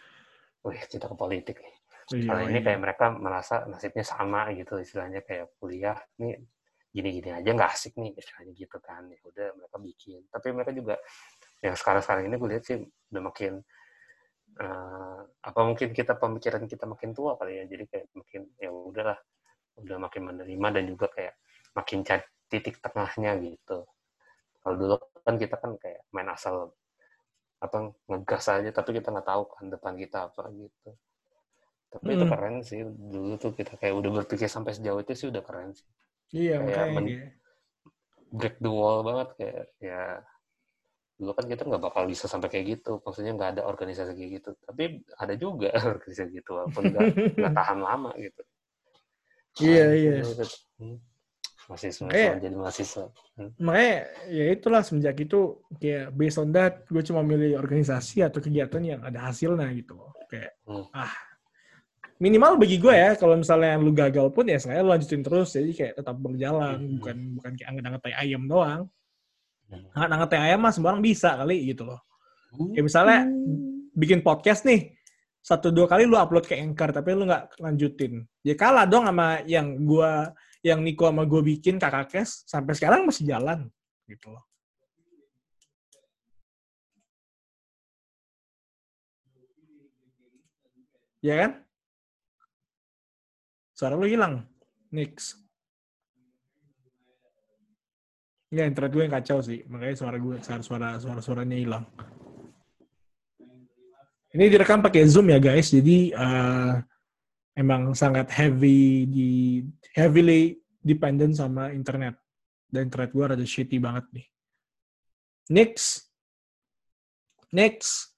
wih kita ke politik nih Iya, kalau ini iya. kayak mereka merasa nasibnya sama gitu istilahnya kayak kuliah nih gini-gini aja nggak asik nih istilahnya gitu kan. Ya udah mereka bikin. Tapi mereka juga yang sekarang-sekarang ini gue lihat sih udah makin eh, apa mungkin kita pemikiran kita makin tua kali ya. Jadi kayak makin ya udahlah udah makin menerima dan juga kayak makin cari titik tengahnya gitu. Kalau dulu kan kita kan kayak main asal apa ngegas aja tapi kita nggak tahu kan depan kita apa gitu tapi itu Hmm. keren sih dulu tuh kita kayak udah berpikir sampai sejauh itu sih udah keren sih iya kayak men- kayak- break the wall banget kayak ya dulu kan kita nggak bakal bisa sampai kayak gitu maksudnya nggak ada organisasi kayak gitu tapi ada juga organisasi gitu walaupun nggak tahan lama gitu Iya, iya. sih, gitu. Hmm. mahasiswa Makanya- jadi mahasiswa makanya ya itulah semenjak itu kayak based on that gue cuma milih organisasi atau kegiatan yang ada hasilnya gitu kayak Hmm. ah minimal bagi gue ya kalau misalnya lu gagal pun ya saya lanjutin terus. Jadi kayak tetap berjalan Hmm. bukan bukan kayak anget-anget tai ayam doang. Hmm. anget-anget tai ayam mah sembarang bisa kali gitu loh. Kayak misalnya bikin podcast nih satu dua kali lu upload ke Anchor tapi lu nggak lanjutin. Ya kalah dong sama yang gua yang Niko sama gue bikin kakak kes. Sampai sekarang masih jalan gitu loh. Ya kan suara lu hilang Nix Ya, internet gue yang kacau sih. Makanya suara gue, suara suara suara suaranya hilang. Ini direkam pakai Zoom ya guys, jadi eh, emang sangat heavy di heavily dependent sama internet. Dan internet gue rada shitty banget nih. Next. Next.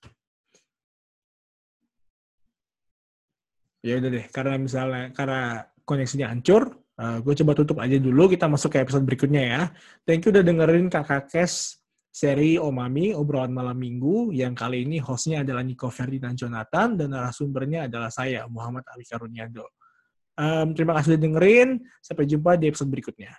Ya udah deh, karena misalnya karena koneksinya hancur, eh, gue coba tutup aja dulu. Kita masuk ke episode berikutnya ya. Thank you udah dengerin Kakak Kes seri Omami, obrolan malam minggu, yang kali ini hostnya adalah Nico Ferdinand Jonathan, dan narasumbernya adalah saya, Muhammad Ali Karuniado. Em, terima kasih udah dengerin, sampai jumpa di episode berikutnya.